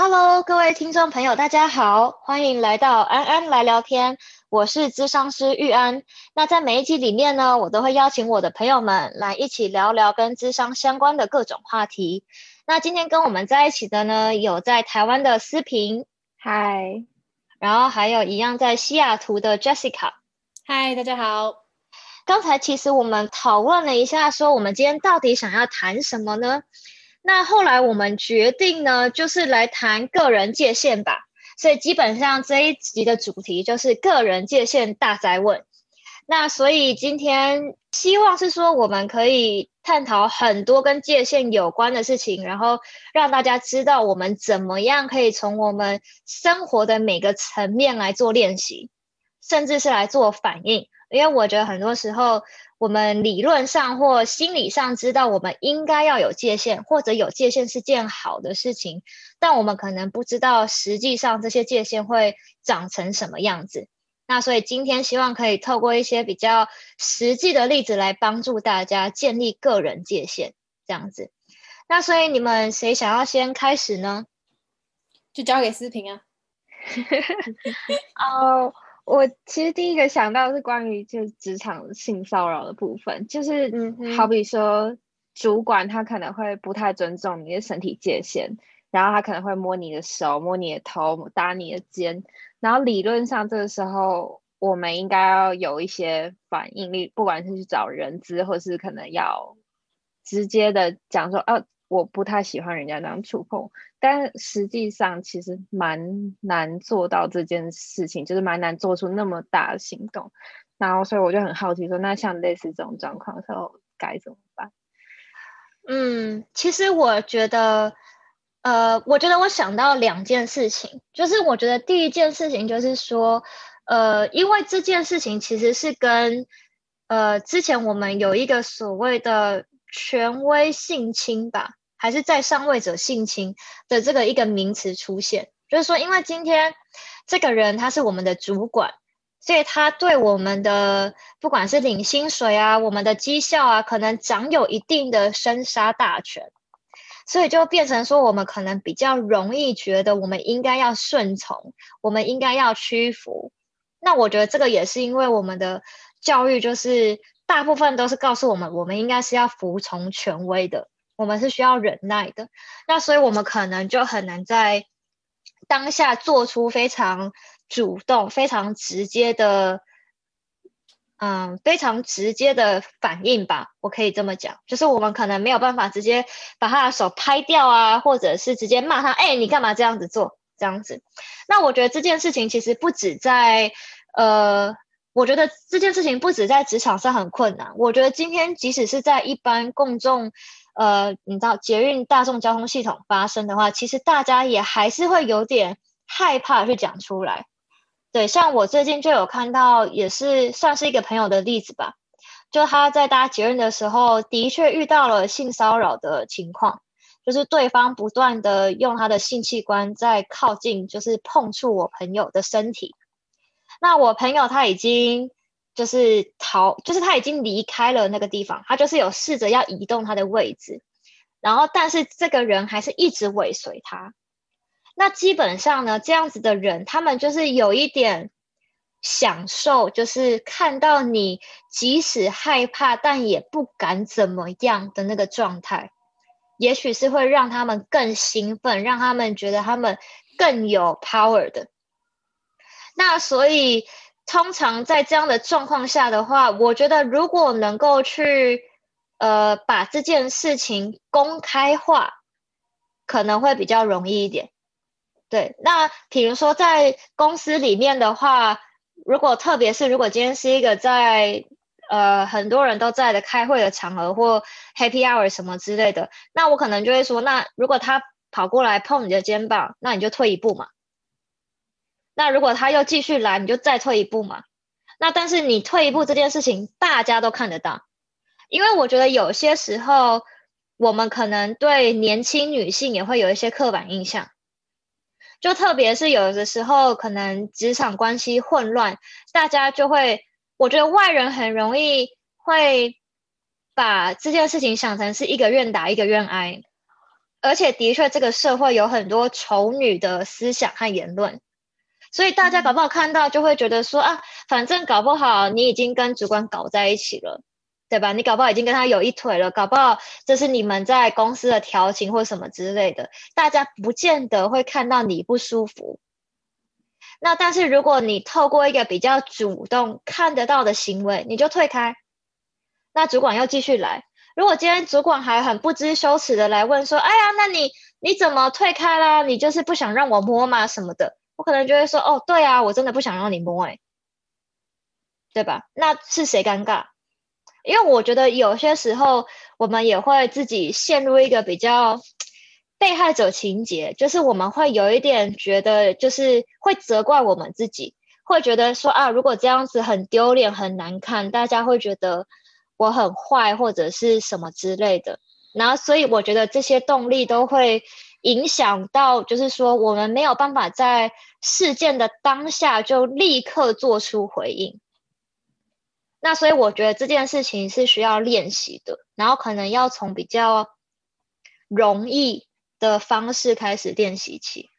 Hello，各位听众朋友，大家好，欢迎来到安安来聊天。我是咨商师玉安。那在每一集里面呢，我都会邀请我的朋友们来一起聊聊跟咨商相关的各种话题。那今天跟我们在一起的呢，有在台湾的思平，嗨，然后还有一样在西雅图的 Jessica，嗨，大家好。刚才其实我们讨论了一下，说我们今天到底想要谈什么呢？那后来我们决定呢，就是来谈个人界限吧。所以基本上这一集的主题就是个人界限大灾问。那所以今天希望是说，我们可以探讨很多跟界限有关的事情，然后让大家知道我们怎么样可以从我们生活的每个层面来做练习，甚至是来做反应。因为我觉得很多时候，我们理论上或心理上知道我们应该要有界限，或者有界限是件好的事情。但我们可能不知道，实际上这些界限会长成什么样子。那所以今天希望可以透过一些比较实际的例子来帮助大家建立个人界限，这样子。那所以你们谁想要先开始呢？就交给思平啊。哦，我其实第一个想到是关于就是职场性骚扰的部分，就是嗯，好比说主管他可能会不太尊重你的身体界限。然后他可能会摸你的手、摸你的头、打你的肩，然后理论上这个时候我们应该要有一些反应力，不管是去找人资，或是可能要直接的讲说，哦，我不太喜欢人家那样触碰。但实际上其实蛮难做到这件事情，就是蛮难做出那么大的行动。然后所以我就很好奇说，那像类似这种状况的时候该怎么办？嗯，其实我觉得。呃，我觉得我想到两件事情，就是我觉得第一件事情就是说，呃，因为这件事情其实是跟呃之前我们有一个所谓的权威性侵吧，还是在上位者性侵的这个一个名词出现，就是说，因为今天这个人他是我们的主管，所以他对我们的不管是领薪水啊，我们的绩效啊，可能掌有一定的生杀大权。所以就变成说，我们可能比较容易觉得我们应该要顺从，我们应该要屈服。那我觉得这个也是因为我们的教育就是大部分都是告诉我们，我们应该是要服从权威的，我们是需要忍耐的。那所以我们可能就很难在当下做出非常主动、非常直接的。嗯，非常直接的反应吧，我可以这么讲，就是我们可能没有办法直接把他的手拍掉啊，或者是直接骂他，哎，你干嘛这样子做？这样子，那我觉得这件事情其实不止在，呃，我觉得这件事情不止在职场上很困难，我觉得今天即使是在一般公众，呃，你知道捷运大众交通系统发生的话，其实大家也还是会有点害怕去讲出来。对，像我最近就有看到，也是算是一个朋友的例子吧。就他在搭捷运的时候，的确遇到了性骚扰的情况，就是对方不断的用他的性器官在靠近，就是碰触我朋友的身体。那我朋友他已经就是逃，就是他已经离开了那个地方，他就是有试着要移动他的位置，然后但是这个人还是一直尾随他。那基本上呢，这样子的人，他们就是有一点享受，就是看到你即使害怕，但也不敢怎么样的那个状态，也许是会让他们更兴奋，让他们觉得他们更有 power 的。那所以，通常在这样的状况下的话，我觉得如果能够去呃把这件事情公开化，可能会比较容易一点。对，那比如说在公司里面的话，如果特别是如果今天是一个在呃很多人都在的开会的场合或 Happy Hour 什么之类的，那我可能就会说，那如果他跑过来碰你的肩膀，那你就退一步嘛。那如果他又继续来，你就再退一步嘛。那但是你退一步这件事情大家都看得到，因为我觉得有些时候我们可能对年轻女性也会有一些刻板印象。就特别是有的时候，可能职场关系混乱，大家就会，我觉得外人很容易会把这件事情想成是一个愿打一个愿挨。而且的确这个社会有很多丑女的思想和言论，所以大家搞不好看到就会觉得说啊，反正搞不好你已经跟主管搞在一起了，对吧？你搞不好已经跟他有一腿了，搞不好这是你们在公司的调情或什么之类的，大家不见得会看到你不舒服。那但是如果你透过一个比较主动看得到的行为，你就退开，那主管又继续来。如果今天主管还很不知羞耻的来问说：“哎呀，那你你怎么退开啦？你就是不想让我摸吗？什么的？”我可能就会说：“哦，对啊，我真的不想让你摸，哎，对吧？”那是谁尴尬？因为我觉得有些时候我们也会自己陷入一个比较。被害者情节就是我们会有一点觉得，就是会责怪我们自己，会觉得说啊，如果这样子很丢脸、很难看，大家会觉得我很坏或者是什么之类的。然后，所以我觉得这些动力都会影响到，就是说我们没有办法在事件的当下就立刻做出回应。那所以我觉得这件事情是需要练习的，然后可能要从比较容易。的方式开始练习起。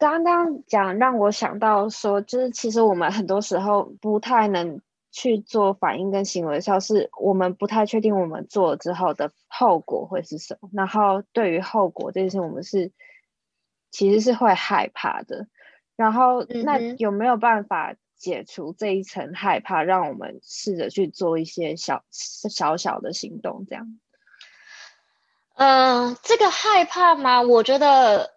刚刚讲让我想到说，就是其实我们很多时候不太能去做反应跟行为，像是我们不太确定我们做之后的后果会是什么。然后对于后果这件事，我们是其实是会害怕的。然后那有没有办法解除这一层害怕，让我们试着去做一些小小小的行动，这样？嗯，这个害怕吗？我觉得，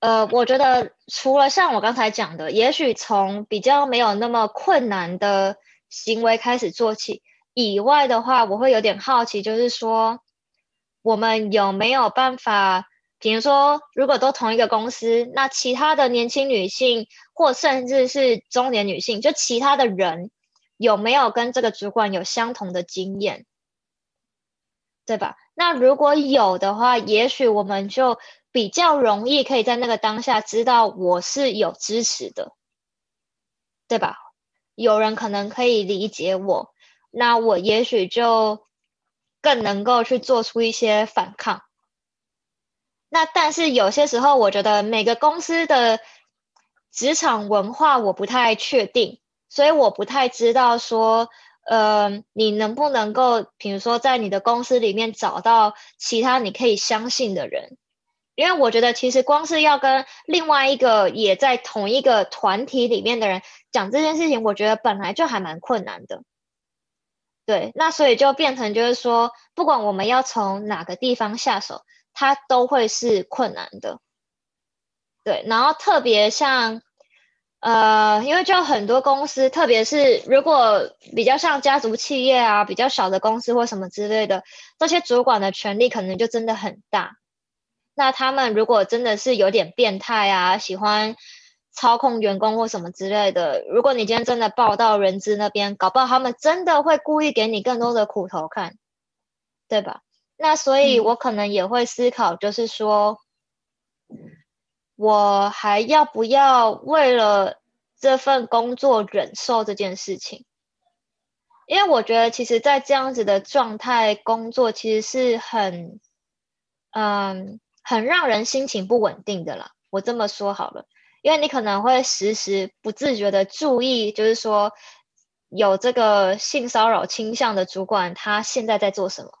呃，我觉得除了像我刚才讲的，也许从比较没有那么困难的行为开始做起以外的话，我会有点好奇，就是说，我们有没有办法，比如说，如果都同一个公司，那其他的年轻女性或甚至是中年女性，就其他的人有没有跟这个主管有相同的经验，对吧？那如果有的话，也许我们就比较容易可以在那个当下知道我是有支持的，对吧？有人可能可以理解我，那我也许就更能够去做出一些反抗。那但是有些时候，我觉得每个公司的职场文化我不太确定，所以我不太知道说。呃，你能不能够，比如说在你的公司里面找到其他你可以相信的人？因为我觉得其实光是要跟另外一个也在同一个团体里面的人讲这件事情，我觉得本来就还蛮困难的。对，那所以就变成就是说，不管我们要从哪个地方下手，它都会是困难的。对，然后特别像。呃，因为就很多公司，特别是如果比较像家族企业啊，比较小的公司或什么之类的，这些主管的权力可能就真的很大。那他们如果真的是有点变态啊，喜欢操控员工或什么之类的，如果你今天真的报到人资那边，搞不好他们真的会故意给你更多的苦头看，对吧？那所以我可能也会思考，就是说。我还要不要为了这份工作忍受这件事情？因为我觉得，其实，在这样子的状态工作，其实是很，嗯，很让人心情不稳定的啦。我这么说好了，因为你可能会时时不自觉的注意，就是说，有这个性骚扰倾向的主管，他现在在做什么？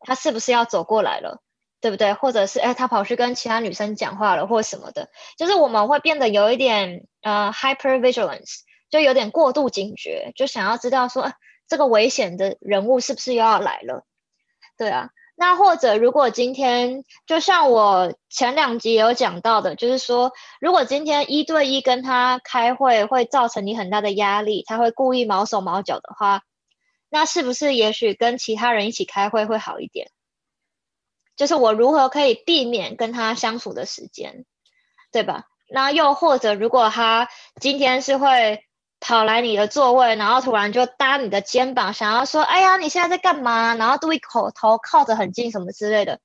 他是不是要走过来了？对不对？或者是哎，他跑去跟其他女生讲话了，或什么的，就是我们会变得有一点呃，hyper vigilance，就有点过度警觉，就想要知道说这个危险的人物是不是又要来了？对啊，那或者如果今天就像我前两集有讲到的，就是说，如果今天一对一跟他开会会造成你很大的压力，他会故意毛手毛脚的话，那是不是也许跟其他人一起开会会好一点？就是我如何可以避免跟他相处的时间，对吧？那又或者，如果他今天是会跑来你的座位，然后突然就搭你的肩膀，想要说：“哎呀，你现在在干嘛？”然后对口头靠着很近什么之类的，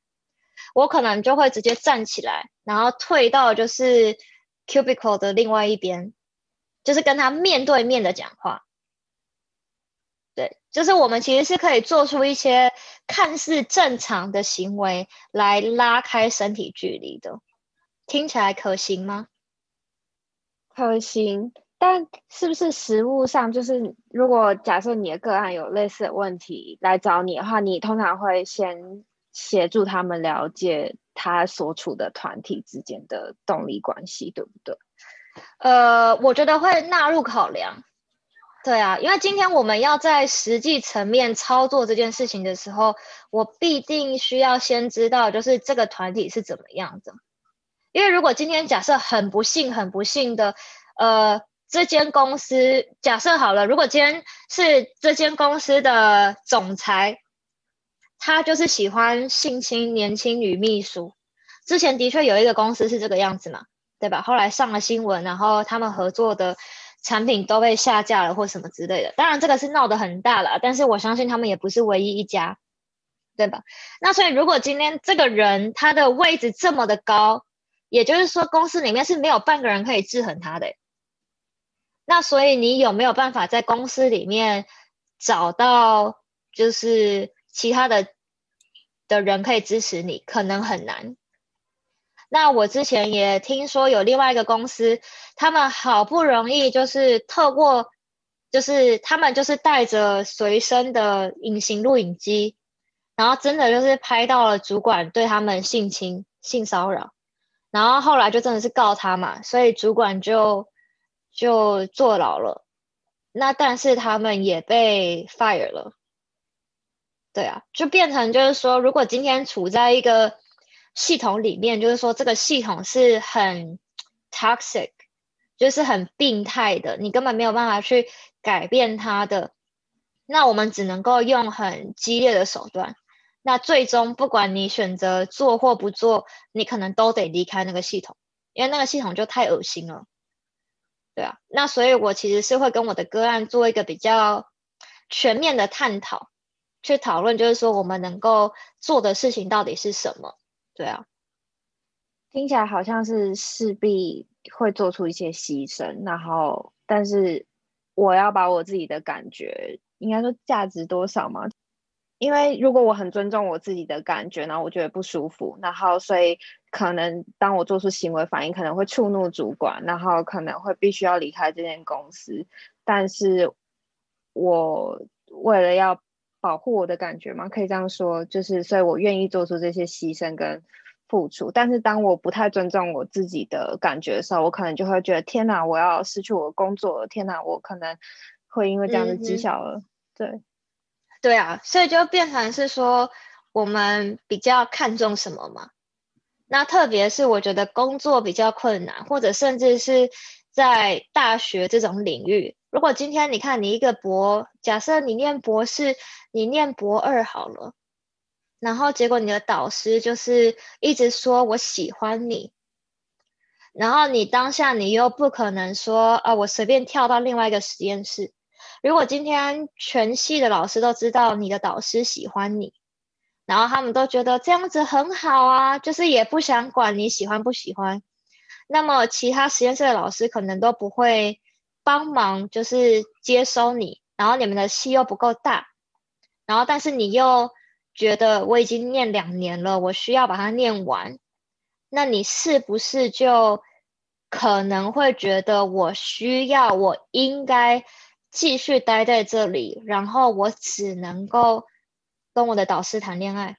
我可能就会直接站起来，然后退到就是 cubicle 的另外一边，就是跟他面对面的讲话。对，就是我们其实是可以做出一些看似正常的行为来拉开身体距离的，听起来可行吗？可行，但是不是实物上，就是如果假设你的个案有类似的问题来找你的话，你通常会先协助他们了解他所处的团体之间的动力关系，对不对？呃，我觉得会纳入考量。对啊，因为今天我们要在实际层面操作这件事情的时候，我必定需要先知道，就是这个团体是怎么样的。因为如果今天假设很不幸、很不幸的，呃，这间公司假设好了，如果今天是这间公司的总裁，他就是喜欢性侵年轻女秘书，之前的确有一个公司是这个样子嘛，对吧？后来上了新闻，然后他们合作的。产品都被下架了或什么之类的，当然这个是闹得很大了，但是我相信他们也不是唯一一家，对吧？那所以如果今天这个人他的位置这么的高，也就是说公司里面是没有半个人可以制衡他的，那所以你有没有办法在公司里面找到就是其他的的人可以支持你？可能很难。那我之前也听说有另外一个公司，他们好不容易就是透过，就是他们就是带着随身的隐形录影机，然后真的就是拍到了主管对他们性侵、性骚扰，然后后来就真的是告他嘛，所以主管就就坐牢了。那但是他们也被 fire 了，对啊，就变成就是说，如果今天处在一个。系统里面就是说，这个系统是很 toxic，就是很病态的，你根本没有办法去改变它的。那我们只能够用很激烈的手段。那最终，不管你选择做或不做，你可能都得离开那个系统，因为那个系统就太恶心了。对啊，那所以我其实是会跟我的个案做一个比较全面的探讨，去讨论，就是说我们能够做的事情到底是什么。对啊，听起来好像是势必会做出一些牺牲，然后，但是我要把我自己的感觉，应该说价值多少嘛？因为如果我很尊重我自己的感觉，然后我觉得不舒服，然后所以可能当我做出行为反应，可能会触怒主管，然后可能会必须要离开这间公司。但是我为了要。保护我的感觉嘛？可以这样说，就是所以我愿意做出这些牺牲跟付出。但是当我不太尊重我自己的感觉的时候，我可能就会觉得天哪，我要失去我的工作了！天哪，我可能会因为这样的绩效了。对，对啊，所以就变成是说我们比较看重什么嘛？那特别是我觉得工作比较困难，或者甚至是在大学这种领域。如果今天你看你一个博，假设你念博士，你念博二好了，然后结果你的导师就是一直说我喜欢你，然后你当下你又不可能说啊，我随便跳到另外一个实验室。如果今天全系的老师都知道你的导师喜欢你，然后他们都觉得这样子很好啊，就是也不想管你喜欢不喜欢，那么其他实验室的老师可能都不会。帮忙就是接收你，然后你们的戏又不够大，然后但是你又觉得我已经念两年了，我需要把它念完，那你是不是就可能会觉得我需要，我应该继续待在这里，然后我只能够跟我的导师谈恋爱？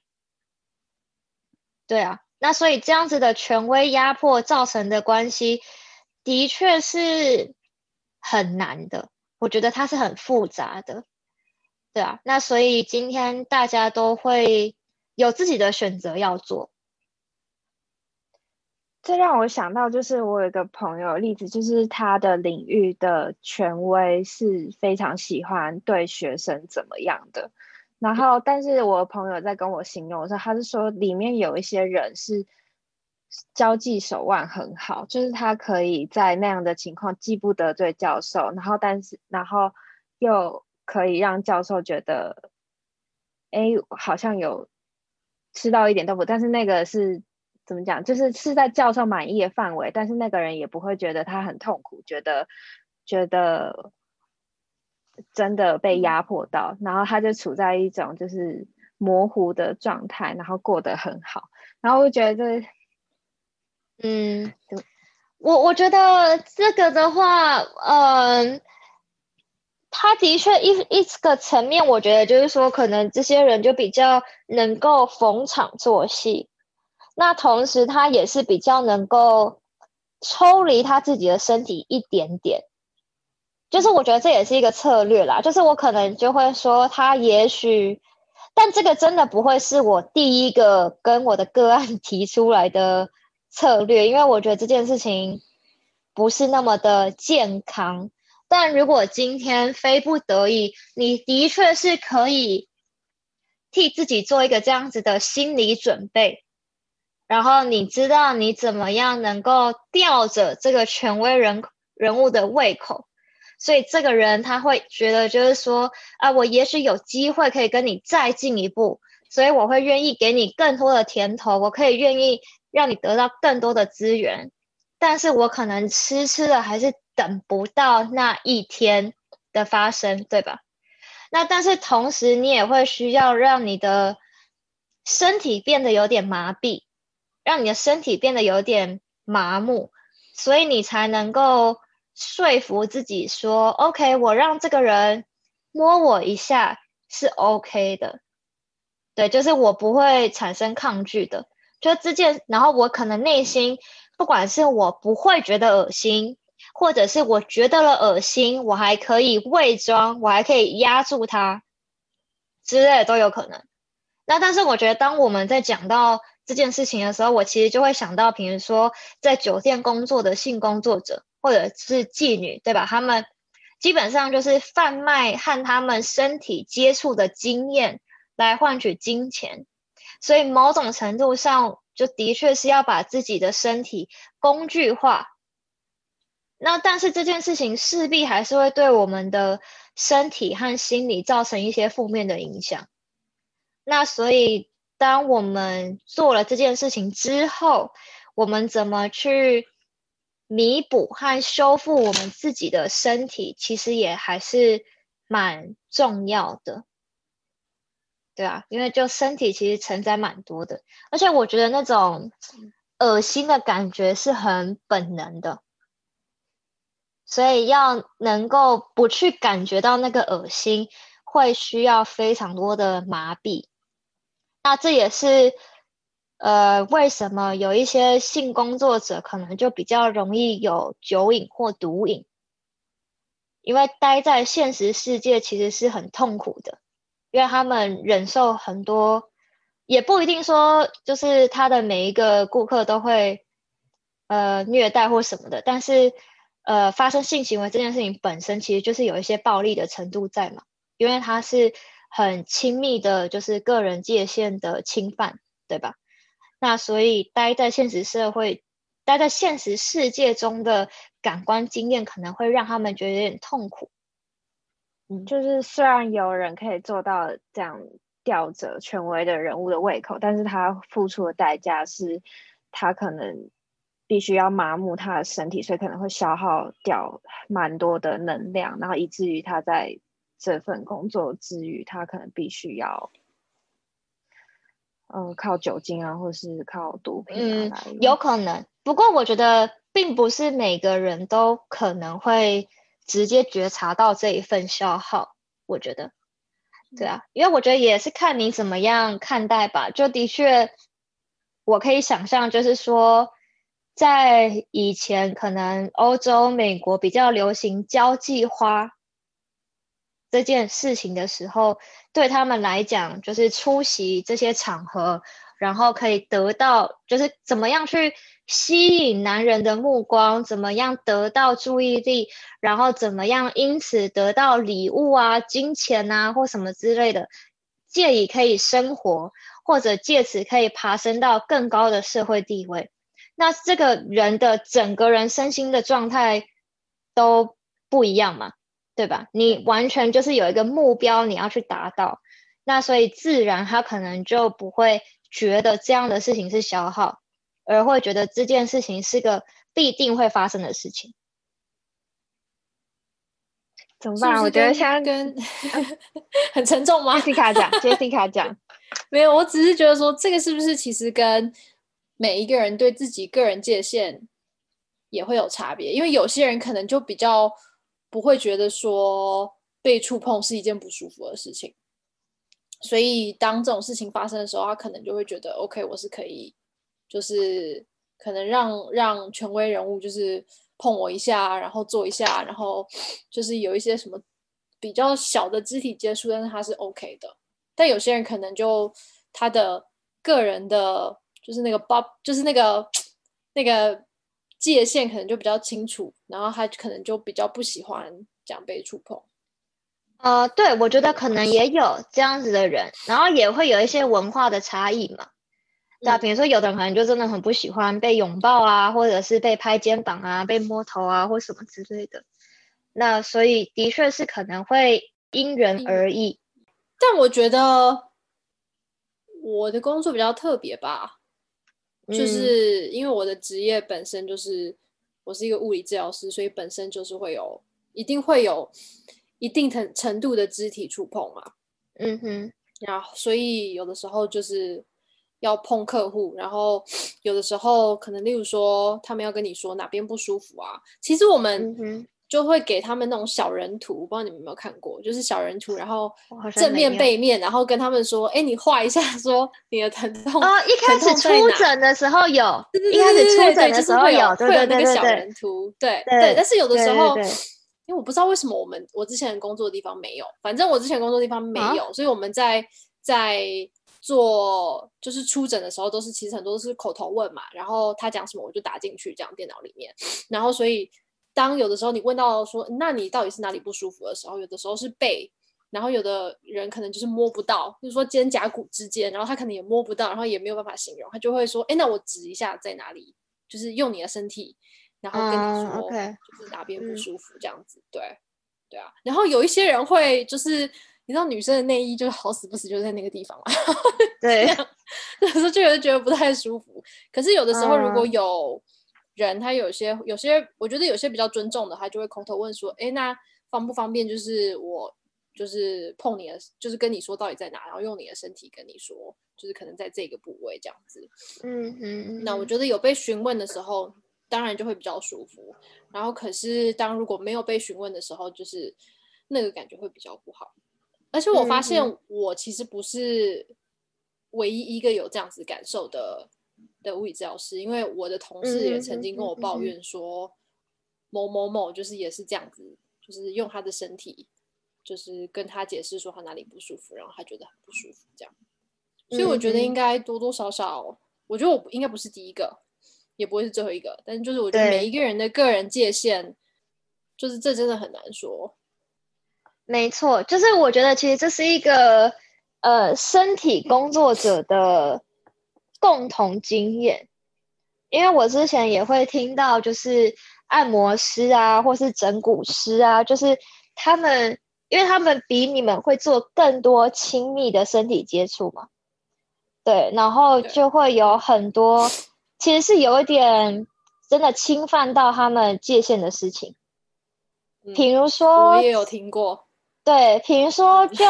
对啊，那所以这样子的权威压迫造成的关系，的确是。很难的，我觉得它是很复杂的，对啊，那所以今天大家都会有自己的选择要做。这让我想到，就是我有一个朋友例子，就是他的领域的权威是非常喜欢对学生怎么样的，然后，但是我朋友在跟我形容的时候，他是说里面有一些人是。交际手腕很好，就是他可以在那样的情况既不得罪教授，然后但是然后又可以让教授觉得，哎，好像有吃到一点豆腐，但是那个是怎么讲？就是是在教授满意的范围，但是那个人也不会觉得他很痛苦，觉得觉得真的被压迫到，然后他就处在一种就是模糊的状态，然后过得很好。然后我觉得，嗯，我我觉得这个的话，嗯，他的确一一个层面，我觉得就是说，可能这些人就比较能够逢场作戏，那同时他也是比较能够抽离他自己的身体一点点，就是我觉得这也是一个策略啦，就是我可能就会说他也许。但这个真的不会是我第一个跟我的个案 提出来的策略，因为我觉得这件事情不是那么的健康。但如果今天非不得已，你的确是可以替自己做一个这样子的心理准备，然后你知道你怎么样能够吊着这个权威人人物的胃口。所以这个人他会觉得，就是说啊，我也许有机会可以跟你再进一步，所以我会愿意给你更多的甜头，我可以愿意让你得到更多的资源，但是我可能痴痴的还是等不到那一天的发生，对吧？那但是同时你也会需要让你的身体变得有点麻痹，让你的身体变得有点麻木，所以你才能够。说服自己说：“OK，我让这个人摸我一下是 OK 的，对，就是我不会产生抗拒的。就这件，然后我可能内心，不管是我不会觉得恶心，或者是我觉得了恶心，我还可以伪装，我还可以压住他之类都有可能。那但是我觉得，当我们在讲到这件事情的时候，我其实就会想到，比如说在酒店工作的性工作者。”或者是妓女，对吧？他们基本上就是贩卖和他们身体接触的经验来换取金钱，所以某种程度上就的确是要把自己的身体工具化。那但是这件事情势必还是会对我们的身体和心理造成一些负面的影响。那所以当我们做了这件事情之后，我们怎么去？弥补和修复我们自己的身体，其实也还是蛮重要的，对啊，因为就身体其实承载蛮多的，而且我觉得那种恶心的感觉是很本能的，所以要能够不去感觉到那个恶心，会需要非常多的麻痹，那这也是。呃，为什么有一些性工作者可能就比较容易有酒瘾或毒瘾？因为待在现实世界其实是很痛苦的，因为他们忍受很多，也不一定说就是他的每一个顾客都会呃虐待或什么的，但是呃发生性行为这件事情本身其实就是有一些暴力的程度在嘛，因为它是很亲密的，就是个人界限的侵犯，对吧？那所以，待在现实社会、待在现实世界中的感官经验，可能会让他们觉得有点痛苦。嗯，就是虽然有人可以做到这样吊着权威的人物的胃口，但是他付出的代价是，他可能必须要麻木他的身体，所以可能会消耗掉蛮多的能量，然后以至于他在这份工作之余，他可能必须要。嗯，靠酒精啊，或是靠毒品啊，有可能。不过我觉得，并不是每个人都可能会直接觉察到这一份消耗。我觉得，对啊，因为我觉得也是看你怎么样看待吧。就的确，我可以想象，就是说，在以前可能欧洲、美国比较流行交际花。这件事情的时候，对他们来讲，就是出席这些场合，然后可以得到，就是怎么样去吸引男人的目光，怎么样得到注意力，然后怎么样因此得到礼物啊、金钱啊或什么之类的，借以可以生活，或者借此可以爬升到更高的社会地位。那这个人的整个人身心的状态都不一样嘛？对吧？你完全就是有一个目标，你要去达到，那所以自然他可能就不会觉得这样的事情是消耗，而会觉得这件事情是个必定会发生的事情。怎么办？我觉得现在跟 很沉重吗？Jessica 讲，Jessica 讲，没有，我只是觉得说，这个是不是其实跟每一个人对自己个人界限也会有差别？因为有些人可能就比较不会觉得说被触碰是一件不舒服的事情，所以当这种事情发生的时候，他可能就会觉得 OK，我是可以，就是可能让让权威人物就是。碰我一下，然后做一下，然后就是有一些什么比较小的肢体接触，但是他是 OK 的。但有些人可能就他的个人的，就是那个包，就是那个那个界限可能就比较清楚，然后他可能就比较不喜欢这样被触碰。呃，对，我觉得可能也有这样子的人，然后也会有一些文化的差异嘛。对啊，比如说有的人可能就真的很不喜欢被拥抱啊，或者是被拍肩膀啊、被摸头啊，或什么之类的。那所以的确是可能会因人而异。但我觉得我的工作比较特别吧，就是因为我的职业本身就是我是一个物理治疗师，所以本身就是会有一定会有一定程程度的肢体触碰嘛。嗯哼，然后所以有的时候就是。要碰客户，然后有的时候可能，例如说他们要跟你说哪边不舒服啊，其实我们就会给他们那种小人图，不知道你们有没有看过，就是小人图，然后正面背面，然后跟他们说，哎，你画一下，说你的疼痛哦，一开始出诊的时候有，一开始出诊的时候有，会有那个小人图，对对，但是有的时候，因为我不知道为什么我们我之前工作的地方没有，反正我之前工作地方没有，所以我们在在。做就是出诊的时候，都是其实很多都是口头问嘛，然后他讲什么我就打进去这样电脑里面，然后所以当有的时候你问到说那你到底是哪里不舒服的时候，有的时候是背，然后有的人可能就是摸不到，就是说肩胛骨之间，然后他可能也摸不到，然后也没有办法形容，他就会说，哎，那我指一下在哪里，就是用你的身体，然后跟你说就是哪边不舒服这样子，对，对啊，然后有一些人会就是。你知道女生的内衣就是好死不死就在那个地方嘛？对，有时候就有觉得不太舒服。可是有的时候，如果有人他有些有些，我觉得有些比较尊重的，他就会口头问说：“哎，那方不方便？就是我就是碰你的，就是跟你说到底在哪，然后用你的身体跟你说，就是可能在这个部位这样子。”嗯嗯。那我觉得有被询问的时候，当然就会比较舒服。然后可是当如果没有被询问的时候，就是那个感觉会比较不好。而且我发现，我其实不是唯一一个有这样子感受的的物理治疗师，因为我的同事也曾经跟我抱怨说，某某某就是也是这样子，就是用他的身体，就是跟他解释说他哪里不舒服，然后他觉得很不舒服这样。所以我觉得应该多多少少，我觉得我应该不是第一个，也不会是最后一个，但是就是我觉得每一个人的个人界限，就是这真的很难说。没错，就是我觉得其实这是一个呃身体工作者的共同经验，因为我之前也会听到，就是按摩师啊，或是整骨师啊，就是他们，因为他们比你们会做更多亲密的身体接触嘛，对，然后就会有很多其实是有一点真的侵犯到他们界限的事情，比如说我也有听过。对，比如说，就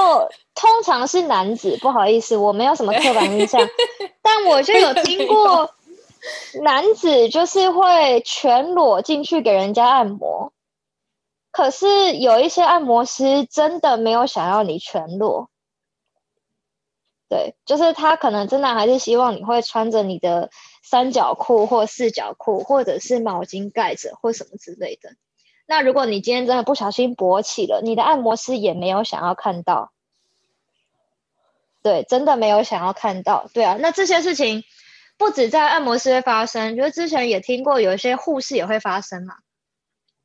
通常是男子，不好意思，我没有什么刻板印象，但我就有听过 男子就是会全裸进去给人家按摩，可是有一些按摩师真的没有想要你全裸，对，就是他可能真的还是希望你会穿着你的三角裤或四角裤，或者是毛巾盖着或什么之类的。那如果你今天真的不小心勃起了，你的按摩师也没有想要看到，对，真的没有想要看到，对啊。那这些事情不止在按摩师会发生，就是之前也听过有一些护士也会发生嘛，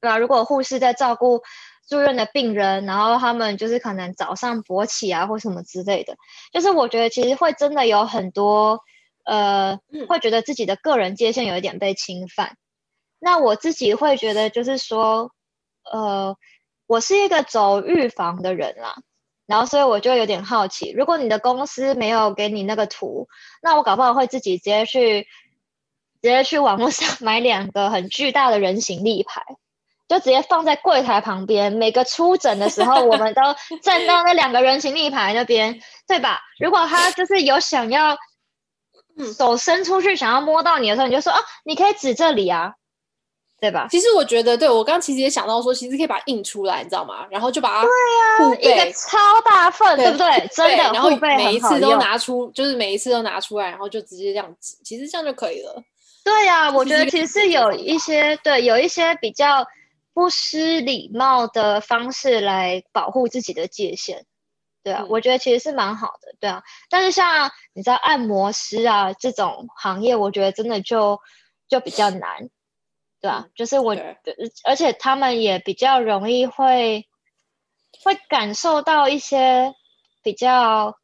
对啊？如果护士在照顾住院的病人，然后他们就是可能早上勃起啊或什么之类的，就是我觉得其实会真的有很多呃，会觉得自己的个人界限有一点被侵犯。那我自己会觉得就是说。呃，我是一个走预防的人啦，然后所以我就有点好奇，如果你的公司没有给你那个图，那我搞不好会自己直接去直接去网络上 买两个很巨大的人形立牌，就直接放在柜台旁边。每个出诊的时候，我们都 站到那两个人形立牌那边，对吧？如果他就是有想要手伸出去想要摸到你的时候，你就说啊，你可以指这里啊。对吧？其实我觉得，对我刚刚其实也想到说，其实可以把它印出来，你知道吗？然后就把它对呀，一个超大份，对不对？真的，然后每一次都拿出，就是每一次都拿出来，然后就直接这样子，其实这样就可以了。对呀，我觉得其实是有一些对，有一些比较不失礼貌的方式来保护自己的界限。对啊，我觉得其实是蛮好的。对啊，但是像你知道按摩师啊这种行业，我觉得真的就就比较难。对啊，就是我，而且他们也比较容易会会感受到一些比较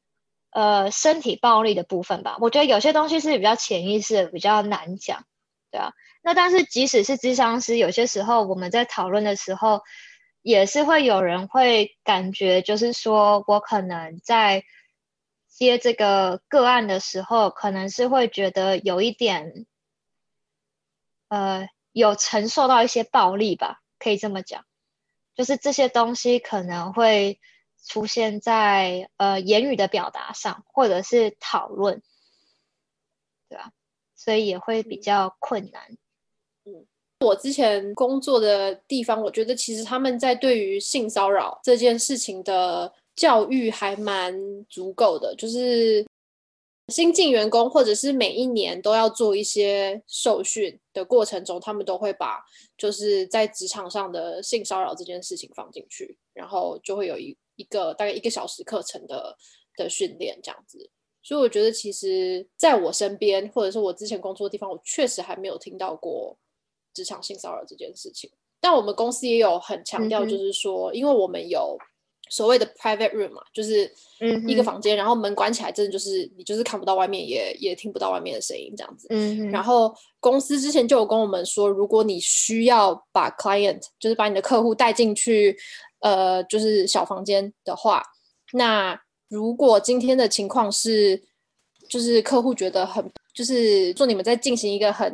呃身体暴力的部分吧。我觉得有些东西是比较潜意识，比较难讲，对啊。那但是即使是智商师，有些时候我们在讨论的时候，也是会有人会感觉，就是说我可能在接这个个案的时候，可能是会觉得有一点呃。有承受到一些暴力吧，可以这么讲，就是这些东西可能会出现在呃言语的表达上，或者是讨论，对吧？所以也会比较困难。嗯，我之前工作的地方，我觉得其实他们在对于性骚扰这件事情的教育还蛮足够的，就是。新进员工或者是每一年都要做一些受训的过程中，他们都会把就是在职场上的性骚扰这件事情放进去，然后就会有一一个大概一个小时课程的的训练这样子。所以我觉得，其实在我身边或者是我之前工作的地方，我确实还没有听到过职场性骚扰这件事情。但我们公司也有很强调，就是说，因为我们有。所谓的 private room 嘛，就是一个房间，然后门关起来，真的就是你就是看不到外面，也也听不到外面的声音这样子。嗯，然后公司之前就有跟我们说，如果你需要把 client，就是把你的客户带进去，呃，就是小房间的话，那如果今天的情况是，就是客户觉得很，就是说你们在进行一个很。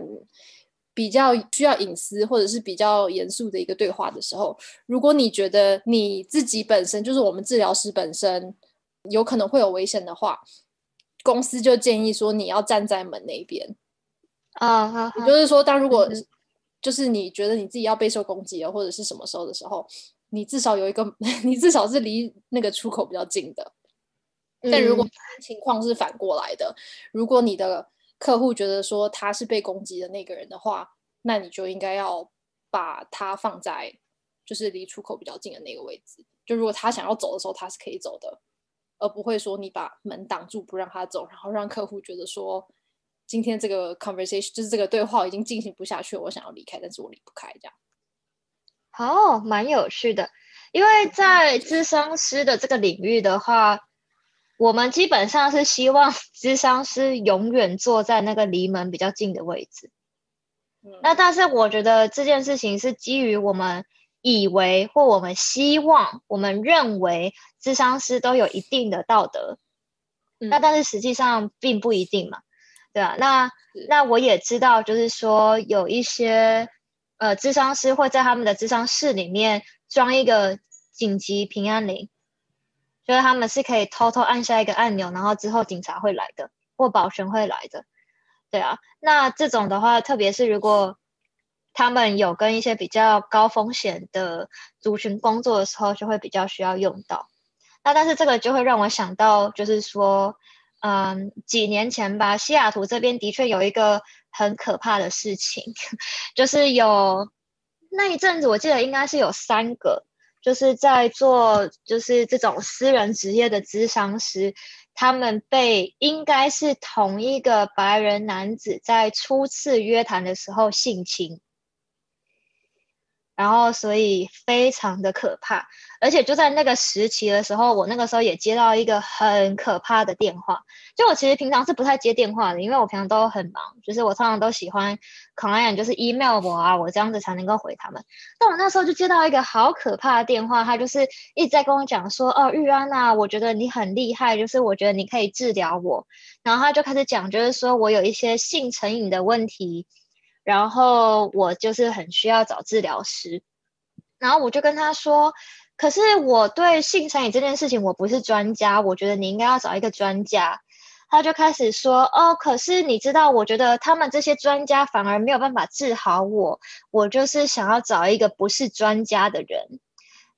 比较需要隐私或者是比较严肃的一个对话的时候，如果你觉得你自己本身就是我们治疗师本身有可能会有危险的话，公司就建议说你要站在门那边啊。也就是说，当如果就是你觉得你自己要备受攻击了或者是什么时候的时候，你至少有一个，你至少是离那个出口比较近的。但如果情况是反过来的，如果你的客户觉得说他是被攻击的那个人的话，那你就应该要把他放在就是离出口比较近的那个位置。就如果他想要走的时候，他是可以走的，而不会说你把门挡住不让他走，然后让客户觉得说今天这个 conversation 就是这个对话已经进行不下去，我想要离开，但是我离不开这样。好，蛮有趣的，因为在智商师的这个领域的话。我们基本上是希望 智商师永远坐在那个离门比较近的位置。那但是我觉得这件事情是基于我们以为或我们希望、我们认为智商师都有一定的道德。那但是实际上并不一定嘛，对啊？那那我也知道，就是说有一些呃智商师会在他们的智商室里面装一个紧急平安铃。就是他们是可以偷偷按下一个按钮，然后之后警察会来的，或保全会来的，对啊。那这种的话，特别是如果他们有跟一些比较高风险的族群工作的时候，就会比较需要用到。那但是这个就会让我想到，就是说，嗯，几年前吧，西雅图这边的确有一个很可怕的事情，就是有那一阵子，我记得应该是有三个。就是在做就是这种私人职业的咨商师，他们被应该是同一个白人男子在初次约谈的时候性侵。然后，所以非常的可怕，而且就在那个时期的时候，我那个时候也接到一个很可怕的电话。就我其实平常是不太接电话的，因为我平常都很忙，就是我通常都喜欢 client 就是 email 我啊，我这样子才能够回他们。但我那时候就接到一个好可怕的电话，他就是一直在跟我讲说：“哦，玉安呐，我觉得你很厉害，就是我觉得你可以治疗我。”然后他就开始讲，就是说我有一些性成瘾的问题。然后我就是很需要找治疗师，然后我就跟他说，可是我对性成瘾这件事情我不是专家，我觉得你应该要找一个专家。他就开始说，哦，可是你知道，我觉得他们这些专家反而没有办法治好我，我就是想要找一个不是专家的人。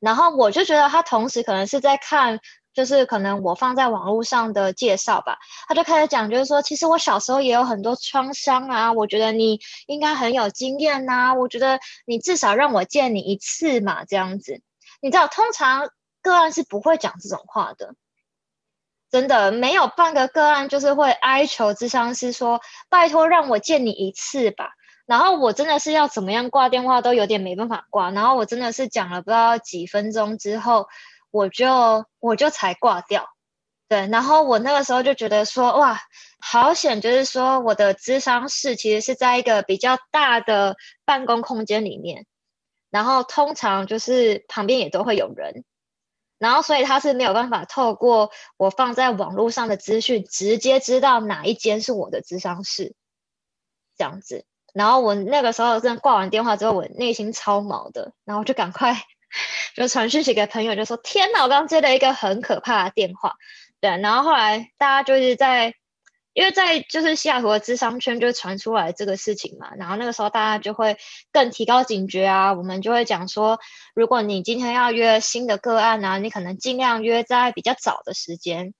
然后我就觉得他同时可能是在看。就是可能我放在网络上的介绍吧，他就开始讲，就是说，其实我小时候也有很多创伤啊，我觉得你应该很有经验呐，我觉得你至少让我见你一次嘛，这样子，你知道，通常个案是不会讲这种话的，真的没有半个个案就是会哀求智商师说，拜托让我见你一次吧，然后我真的是要怎么样挂电话都有点没办法挂，然后我真的是讲了不知道几分钟之后。我就我就才挂掉，对，然后我那个时候就觉得说，哇，好险，就是说我的智商室其实是在一个比较大的办公空间里面，然后通常就是旁边也都会有人，然后所以他是没有办法透过我放在网络上的资讯直接知道哪一间是我的智商室，这样子，然后我那个时候真的挂完电话之后，我内心超毛的，然后就赶快。就传讯息给朋友，就说：“天哪，我刚接了一个很可怕的电话。”对，然后后来大家就是在，因为在就是西雅图的智商圈就传出来这个事情嘛，然后那个时候大家就会更提高警觉啊。我们就会讲说，如果你今天要约新的个案啊，你可能尽量约在比较早的时间，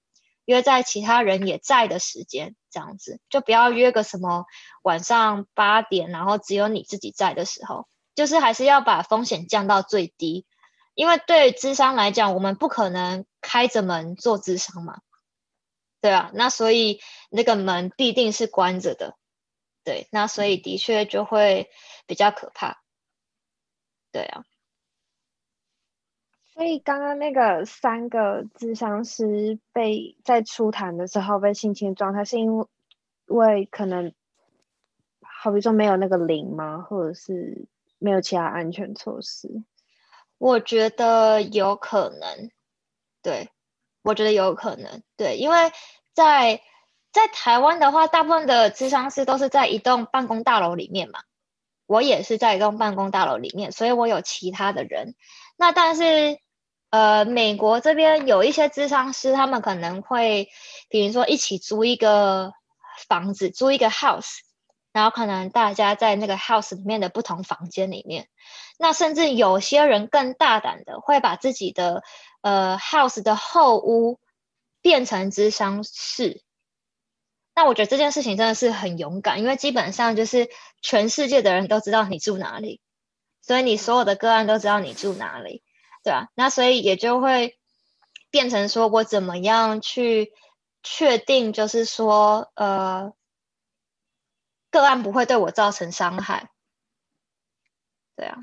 约在其他人也在的时间，这样子就不要约个什么晚上八点，然后只有你自己在的时候。就是还是要把风险降到最低，因为对智商来讲，我们不可能开着门做智商嘛，对啊，那所以那个门必定是关着的，对，那所以的确就会比较可怕，对啊。所以刚刚那个三个智商师被在初谈的时候被性侵状态，是因为可能好比说没有那个零吗，或者是？没有其他安全措施，我觉得有可能，对，我觉得有可能，对，因为在在台湾的话，大部分的智商室都是在一栋办公大楼里面嘛，我也是在一栋办公大楼里面，所以我有其他的人。那但是，呃，美国这边有一些智商师，他们可能会，比如说一起租一个房子，租一个 house。然后可能大家在那个 house 里面的不同房间里面，那甚至有些人更大胆的会把自己的呃 house 的后屋变成智商室。那我觉得这件事情真的是很勇敢，因为基本上就是全世界的人都知道你住哪里，所以你所有的个案都知道你住哪里，对吧？那所以也就会变成说我怎么样去确定，就是说呃。个案不会对我造成伤害，对啊，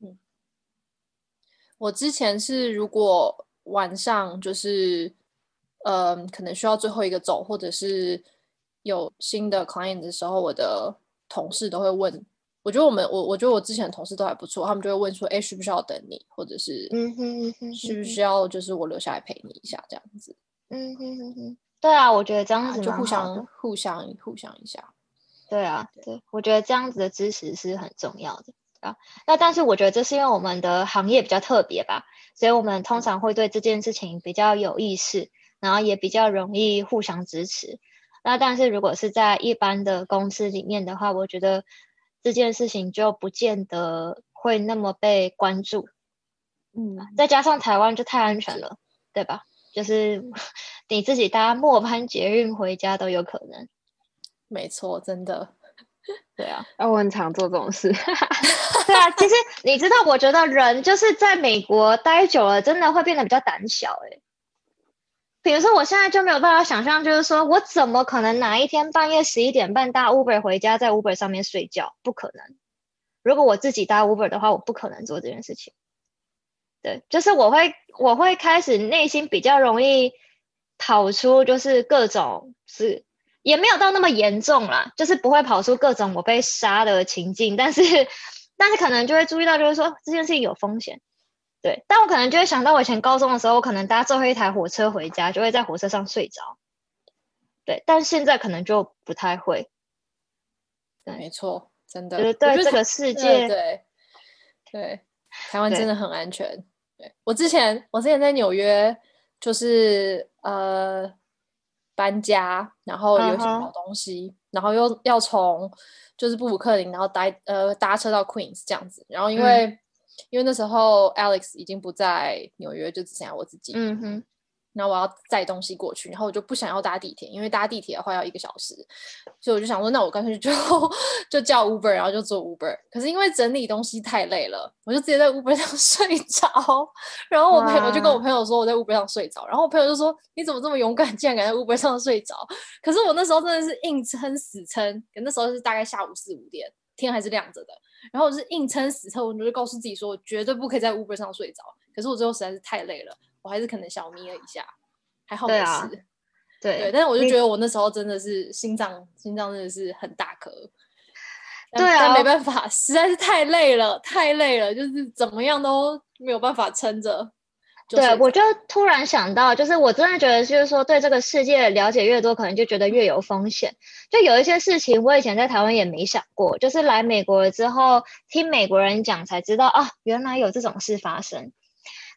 嗯，我之前是如果晚上就是，呃，可能需要最后一个走，或者是有新的 client 的时候，我的同事都会问，我觉得我们我我觉得我之前的同事都还不错，他们就会问说，哎，需不需要等你，或者是，嗯哼哼，需不需要就是我留下来陪你一下这样子，嗯哼哼哼。对啊，我觉得这样子就互相互相互相一下。对啊，对，我觉得这样子的支持是很重要的啊。那但是我觉得这是因为我们的行业比较特别吧，所以我们通常会对这件事情比较有意识，然后也比较容易互相支持。那但是如果是在一般的公司里面的话，我觉得这件事情就不见得会那么被关注。嗯，再加上台湾就太安全了，对吧？就是你自己搭末班捷运回家都有可能。没错，真的，对啊，我很常做这种事。对啊，其实你知道，我觉得人就是在美国待久了，真的会变得比较胆小。哎，比如说，我现在就没有办法想象，就是说我怎么可能哪一天半夜十一点半搭 Uber 回家，在 Uber 上面睡觉？不可能。如果我自己搭 Uber 的话，我不可能做这件事情。对，就是我会，我会开始内心比较容易跑出，就是各种是。也没有到那么严重啦，就是不会跑出各种我被杀的情境，但是，但是可能就会注意到，就是说这件事情有风险，对。但我可能就会想到，我以前高中的时候，我可能搭最后一台火车回家，就会在火车上睡着，对。但现在可能就不太会，对，没错，真的，就是对这个世界，对，对，台湾真的很安全。对我之前，我之前在纽约，就是呃搬家，然后有些小东西，然后又要从就是布鲁克林，然后搭呃搭车到 Queens 这样子，然后因为因为那时候 Alex 已经不在纽约，就只剩下我自己。嗯哼。然后我要载东西过去，然后我就不想要搭地铁，因为搭地铁的话要一个小时，所以我就想说，那我干脆就 就叫 Uber，然后就坐 Uber。可是因为整理东西太累了，我就直接在 Uber 上 睡着。然后我朋友我就跟我朋友说我在 Uber 上睡着，然后我朋友就说你怎么这么勇敢，竟然敢在 Uber 上睡着？可是我那时候真的是硬撑死撑，那时候是大概下午四五点，天还是亮着的。然后我是硬撑死撑，我就告诉自己说，我绝对不可以在 Uber 上睡着。可是我最后实在是太累了。我还是可能小眯了一下，还好没事。对对，但是我就觉得我那时候真的是心脏，心脏真的是很大颗。对啊，但没办法，实在是太累了，太累了，就是怎么样都没有办法撑着。对，我就突然想到，就是我真的觉得，就是说对这个世界了解越多，可能就觉得越有风险。就有一些事情，我以前在台湾也没想过，就是来美国了之后，听美国人讲才知道啊，原来有这种事发生。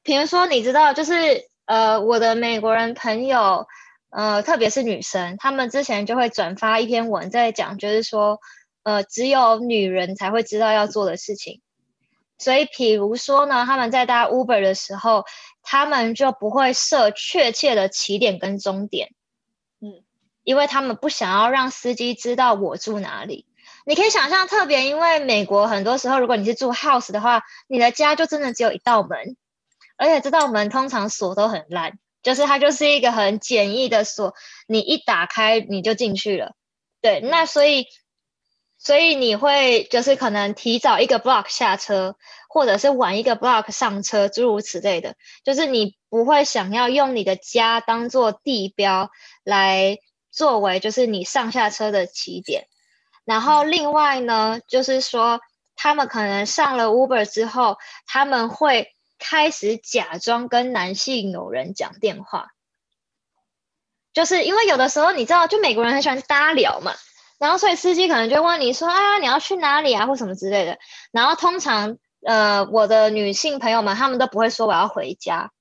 比如说，你知道，就是呃，我的美国人朋友，呃，特别是女生，她们之前就会转发一篇文，在讲，就是说，呃，只有女人才会知道要做的事情。所以，比如说呢，他们在搭 Uber 的时候，他们就不会设确切的起点跟终点，嗯，因为他们不想要让司机知道我住哪里。你可以想象，特别因为美国很多时候，如果你是住 house 的话，你的家就真的只有一道门。而且这道门通常锁都很烂，就是它就是一个很简易的锁，你一打开你就进去了。对，那所以所以你会就是可能提早一个 block 下车，或者是晚一个 block 上车，诸如此类的。就是你不会想要用你的家当做地标来作为就是你上下车的起点。然后另外呢，就是说他们可能上了 Uber 之后，他们会。开始假装跟男性友人讲电话，就是因为有的时候你知道，就美国人很喜欢搭聊嘛，然后所以司机可能就问你说啊，你要去哪里啊，或什么之类的。然后通常呃，我的女性朋友们他们都不会说我要回家，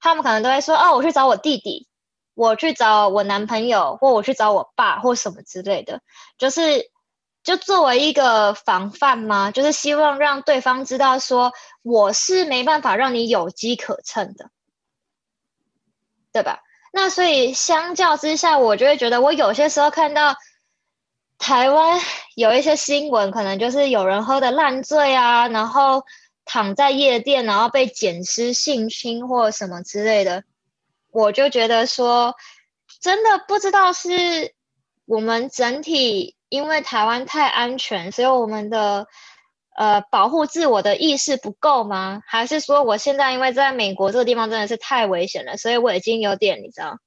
他们可能都会说哦，我去找我弟弟，我去找我男朋友，或我去找我爸，或什么之类的，就是。就作为一个防范吗？就是希望让对方知道，说我是没办法让你有机可乘的，对吧？那所以相较之下，我就会觉得，我有些时候看到台湾有一些新闻，可能就是有人喝的烂醉啊，然后躺在夜店，然后被捡尸性侵或什么之类的，我就觉得说，真的不知道是我们整体。因为台湾太安全，所以我们的呃保护自我的意识不够吗？还是说我现在因为在美国这个地方真的是太危险了，所以我已经有点你知道，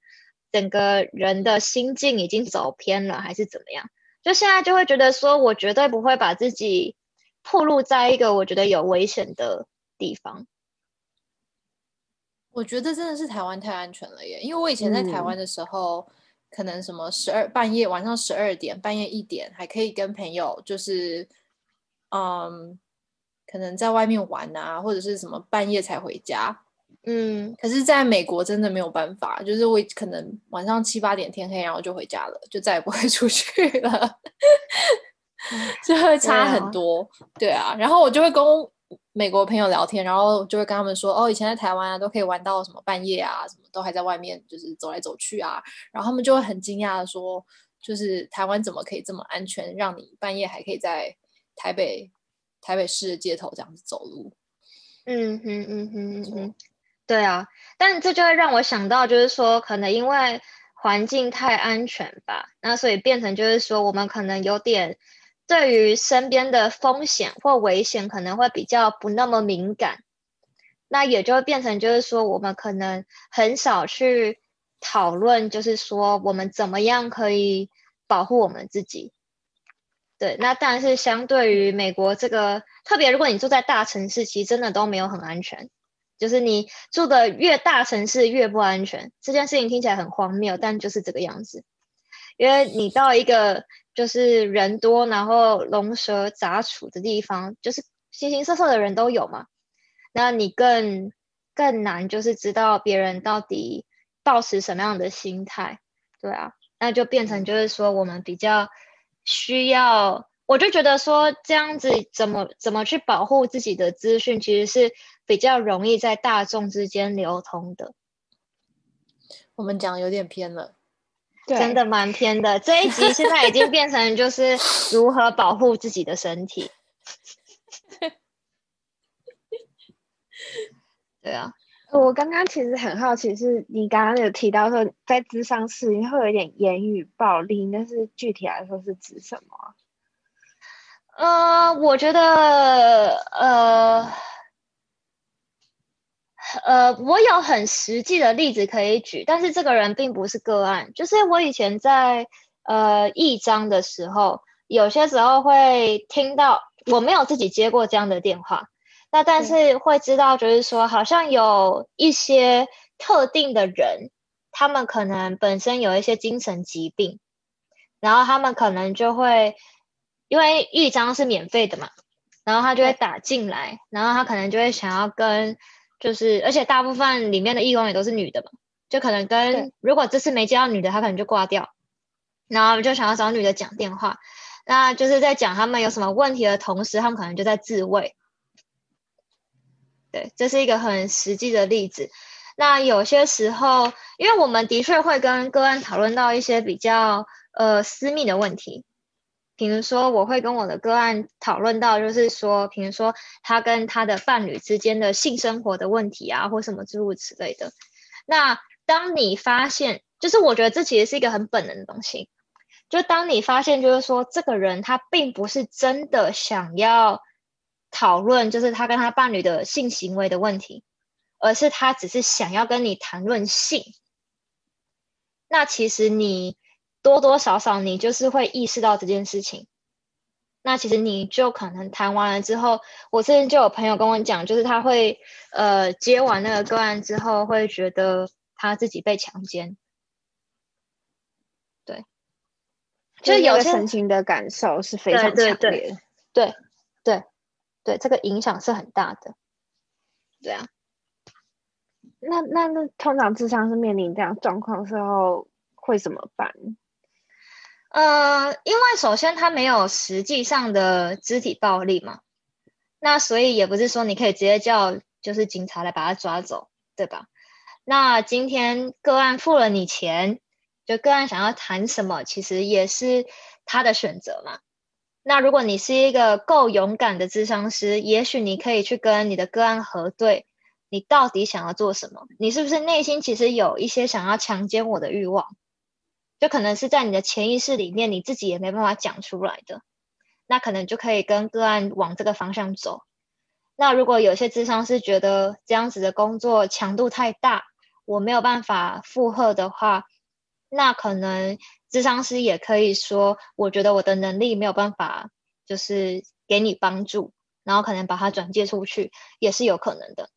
整个人的心境已经走偏了，还是怎么样？就现在就会觉得说我绝对不会把自己暴露在一个我觉得有危险的地方。我觉得真的是台湾太安全了耶，因为我以前在台湾的时候。可能什么十二半夜晚上十二点半夜一点还可以跟朋友就是嗯，可能在外面玩啊，或者是什么半夜才回家，嗯，可是在美国真的没有办法，就是我可能晚上七八点天黑然后就回家了，就再也不会出去了，就会差很多，对啊，然后我就会跟。美国朋友聊天，然后就会跟他们说：“哦，以前在台湾啊，都可以玩到什么半夜啊，什么都还在外面，就是走来走去啊。”然后他们就会很惊讶的说：“就是台湾怎么可以这么安全，让你半夜还可以在台北台北市的街头这样子走路？”嗯哼嗯哼嗯哼，对啊，但这就会让我想到，就是说可能因为环境太安全吧，那所以变成就是说我们可能有点。对于身边的风险或危险，可能会比较不那么敏感，那也就变成就是说，我们可能很少去讨论，就是说我们怎么样可以保护我们自己。对，那但是相对于美国这个，特别如果你住在大城市，其实真的都没有很安全，就是你住的越大城市越不安全。这件事情听起来很荒谬，但就是这个样子，因为你到一个。就是人多，然后龙蛇杂处的地方，就是形形色色的人都有嘛，那你更更难就是知道别人到底抱持什么样的心态，对啊，那就变成就是说我们比较需要，我就觉得说这样子怎么怎么去保护自己的资讯，其实是比较容易在大众之间流通的。我们讲有点偏了。真的蛮偏的，这一集现在已经变成就是如何保护自己的身体。对啊，我刚刚其实很好奇，是你刚刚有提到说在智商室会有一点言语暴力，但是具体来说是指什么？呃，我觉得呃。呃，我有很实际的例子可以举，但是这个人并不是个案。就是我以前在呃一章的时候，有些时候会听到，我没有自己接过这样的电话，那但是会知道，就是说好像有一些特定的人，他们可能本身有一些精神疾病，然后他们可能就会因为一章是免费的嘛，然后他就会打进来，然后他可能就会想要跟。就是，而且大部分里面的义工也都是女的嘛，就可能跟如果这次没接到女的，她可能就挂掉，然后就想要找女的讲电话，那就是在讲他们有什么问题的同时，他们可能就在自慰。对，这是一个很实际的例子。那有些时候，因为我们的确会跟个案讨论到一些比较呃私密的问题。比如说，我会跟我的个案讨论到，就是说，比如说他跟他的伴侣之间的性生活的问题啊，或什么诸如此类的。那当你发现，就是我觉得这其实是一个很本能的东西。就当你发现，就是说这个人他并不是真的想要讨论，就是他跟他伴侣的性行为的问题，而是他只是想要跟你谈论性。那其实你。多多少少，你就是会意识到这件事情。那其实你就可能谈完了之后，我之前就有朋友跟我讲，就是他会呃接完那个个案之后，会觉得他自己被强奸。对，就有神情的感受是非常强烈。对对对，这个影响是很大的。对啊，那那那通常智商是面临这样状况时候会怎么办？呃，因为首先他没有实际上的肢体暴力嘛，那所以也不是说你可以直接叫就是警察来把他抓走，对吧？那今天个案付了你钱，就个案想要谈什么，其实也是他的选择嘛。那如果你是一个够勇敢的智商师，也许你可以去跟你的个案核对，你到底想要做什么？你是不是内心其实有一些想要强奸我的欲望？就可能是在你的潜意识里面，你自己也没办法讲出来的，那可能就可以跟个案往这个方向走。那如果有些智商是觉得这样子的工作强度太大，我没有办法负荷的话，那可能智商师也可以说，我觉得我的能力没有办法，就是给你帮助，然后可能把它转介出去，也是有可能的。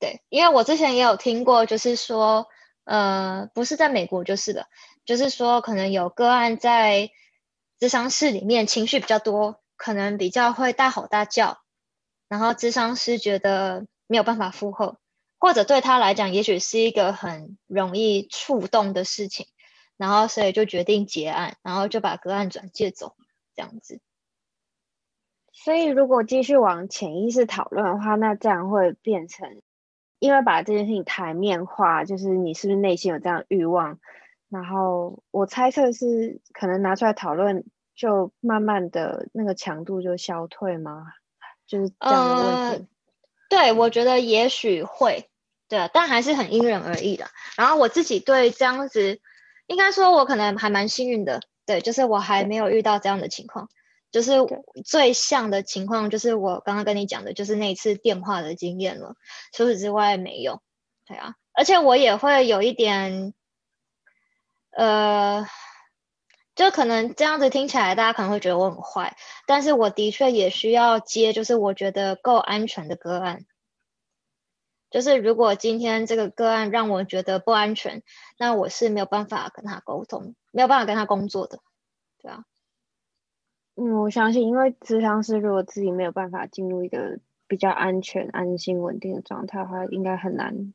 对，因为我之前也有听过，就是说。呃，不是在美国就是的，就是说可能有个案在智商室里面情绪比较多，可能比较会大吼大叫，然后智商师觉得没有办法负荷，或者对他来讲，也许是一个很容易触动的事情，然后所以就决定结案，然后就把个案转介走，这样子。所以如果继续往潜意识讨论的话，那这样会变成。因为把这件事情台面化，就是你是不是内心有这样欲望？然后我猜测是可能拿出来讨论，就慢慢的那个强度就消退吗？就是这样的问题。对，我觉得也许会，对，但还是很因人而异的。然后我自己对这样子，应该说我可能还蛮幸运的，对，就是我还没有遇到这样的情况。就是最像的情况，就是我刚刚跟你讲的，就是那一次电话的经验了。除此之外没有，对啊。而且我也会有一点，呃，就可能这样子听起来，大家可能会觉得我很坏，但是我的确也需要接，就是我觉得够安全的个案。就是如果今天这个个案让我觉得不安全，那我是没有办法跟他沟通，没有办法跟他工作的，对啊。嗯，我相信，因为智商是如果自己没有办法进入一个比较安全、安心、稳定的状态的话，应该很难，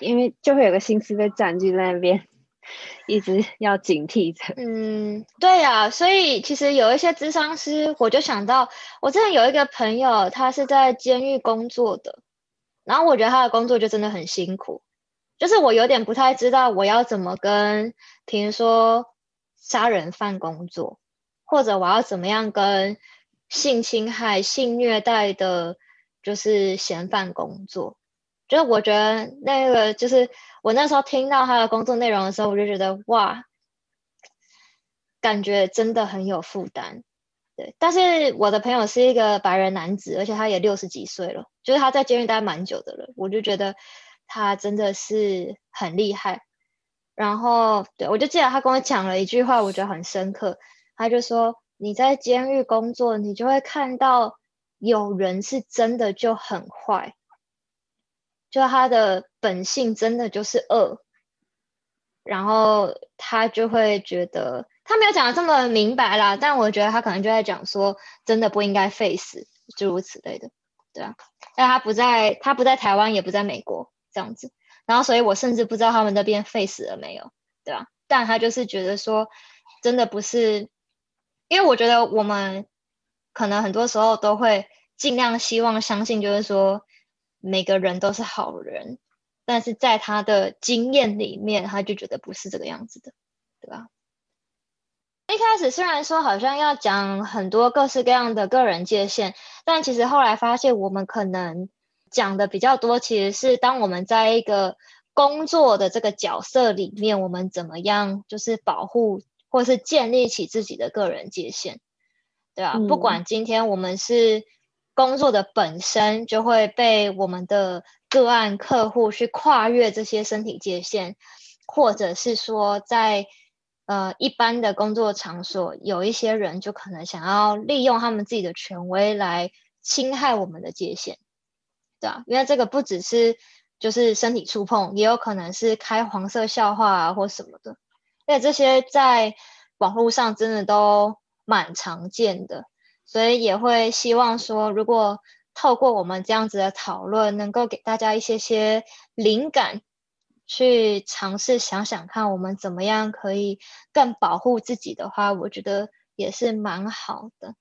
因为就会有个心思被占据在那边，一直要警惕着。嗯，对呀，所以其实有一些智商师，我就想到，我之前有一个朋友，他是在监狱工作的，然后我觉得他的工作就真的很辛苦，就是我有点不太知道我要怎么跟，比如说杀人犯工作。或者我要怎么样跟性侵害、性虐待的，就是嫌犯工作？就是我觉得那个，就是我那时候听到他的工作内容的时候，我就觉得哇，感觉真的很有负担。对，但是我的朋友是一个白人男子，而且他也六十几岁了，就是他在监狱待蛮久的了，我就觉得他真的是很厉害。然后，对我就记得他跟我讲了一句话，我觉得很深刻。他就说：“你在监狱工作，你就会看到有人是真的就很坏，就他的本性真的就是恶，然后他就会觉得他没有讲的这么明白啦，但我觉得他可能就在讲说，真的不应该废死，诸如此类的，对啊。但他不在，他不在台湾，也不在美国这样子，然后所以我甚至不知道他们那边废死了没有，对吧？但他就是觉得说，真的不是。”因为我觉得我们可能很多时候都会尽量希望相信，就是说每个人都是好人，但是在他的经验里面，他就觉得不是这个样子的，对吧？一开始虽然说好像要讲很多各式各样的个人界限，但其实后来发现，我们可能讲的比较多，其实是当我们在一个工作的这个角色里面，我们怎么样就是保护。或是建立起自己的个人界限，对吧？不管今天我们是工作的本身就会被我们的个案客户去跨越这些身体界限，或者是说在呃一般的工作场所，有一些人就可能想要利用他们自己的权威来侵害我们的界限，对吧？因为这个不只是就是身体触碰，也有可能是开黄色笑话啊或什么的。因为这些在网络上真的都蛮常见的，所以也会希望说，如果透过我们这样子的讨论，能够给大家一些些灵感，去尝试想想看，我们怎么样可以更保护自己的话，我觉得也是蛮好的。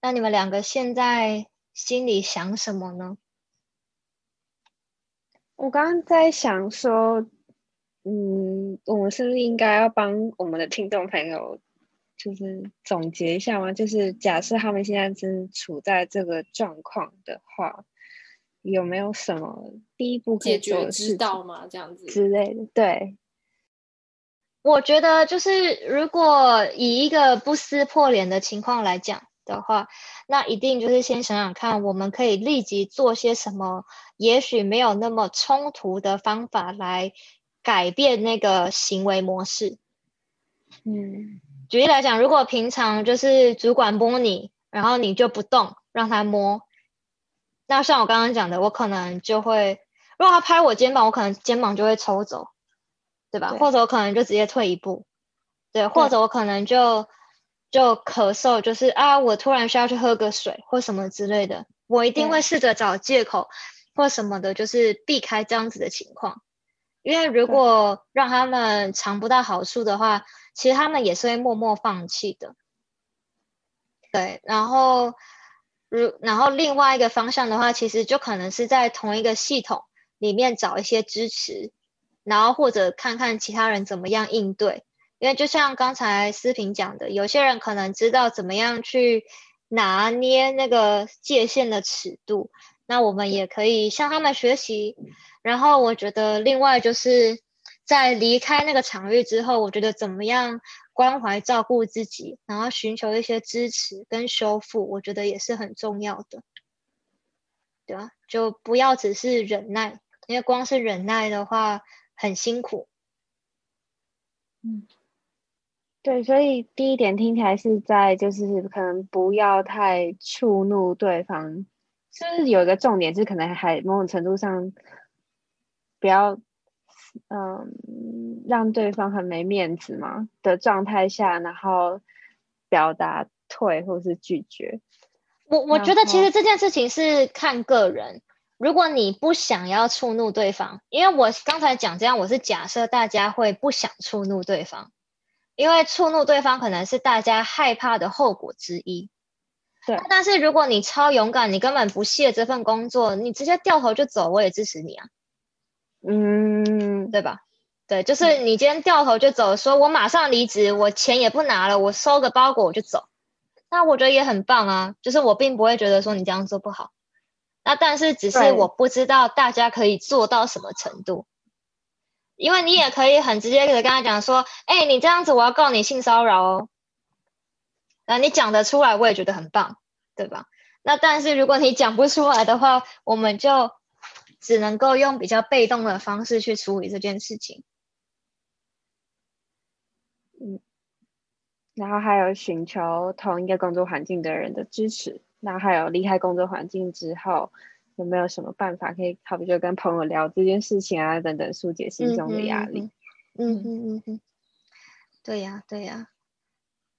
那你们两个现在心里想什么呢？我刚刚在想说。嗯，我们是不是应该要帮我们的听众朋友，就是总结一下吗？就是假设他们现在正处在这个状况的话，有没有什么第一步解决之道吗？这样子之类的。对，我觉得就是如果以一个不撕破脸的情况来讲的话，那一定就是先想想看，我们可以立即做些什么，也许没有那么冲突的方法来。改变那个行为模式。嗯，举例来讲，如果平常就是主管摸你，然后你就不动，让他摸，那像我刚刚讲的，我可能就会，如果他拍我肩膀，我可能肩膀就会抽走，对吧？或者我可能就直接退一步，对，或者我可能就就咳嗽，就是啊，我突然需要去喝个水或什么之类的，我一定会试着找借口或什么的，就是避开这样子的情况。因为如果让他们尝不到好处的话，其实他们也是会默默放弃的。对，然后如然后另外一个方向的话，其实就可能是在同一个系统里面找一些支持，然后或者看看其他人怎么样应对。因为就像刚才思平讲的，有些人可能知道怎么样去拿捏那个界限的尺度，那我们也可以向他们学习。然后我觉得，另外就是在离开那个场域之后，我觉得怎么样关怀照顾自己，然后寻求一些支持跟修复，我觉得也是很重要的，对吧？就不要只是忍耐，因为光是忍耐的话很辛苦。嗯，对，所以第一点听起来是在就是可能不要太触怒对方，是不是有一个重点是可能还某种程度上。不要，嗯，让对方很没面子嘛的状态下，然后表达退或是拒绝。我我觉得其实这件事情是看个人。如果你不想要触怒对方，因为我刚才讲这样，我是假设大家会不想触怒对方，因为触怒对方可能是大家害怕的后果之一。对。但是如果你超勇敢，你根本不屑这份工作，你直接掉头就走，我也支持你啊。嗯，对吧？对，就是你今天掉头就走，说我马上离职，我钱也不拿了，我收个包裹我就走。那我觉得也很棒啊，就是我并不会觉得说你这样做不好。那但是只是我不知道大家可以做到什么程度，因为你也可以很直接的跟他讲说，哎，你这样子我要告你性骚扰哦。那你讲得出来，我也觉得很棒，对吧？那但是如果你讲不出来的话，我们就只能够用比较被动的方式去处理这件事情。嗯，然后还有寻求同一个工作环境的人的支持。那还有离开工作环境之后，有没有什么办法可以，好比就跟朋友聊这件事情啊，等等，疏解心中的压力？嗯嗯嗯嗯，对呀对呀。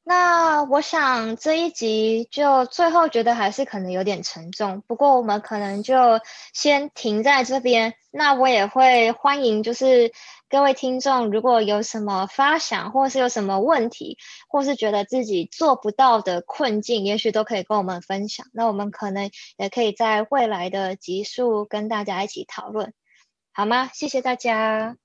那我想这一集就最后觉得还是可能有点沉重，不过我们可能就先停在这边。那我也会欢迎，就是各位听众如果有什么发想，或是有什么问题，或是觉得自己做不到的困境，也许都可以跟我们分享。那我们可能也可以在未来的集数跟大家一起讨论，好吗？谢谢大家。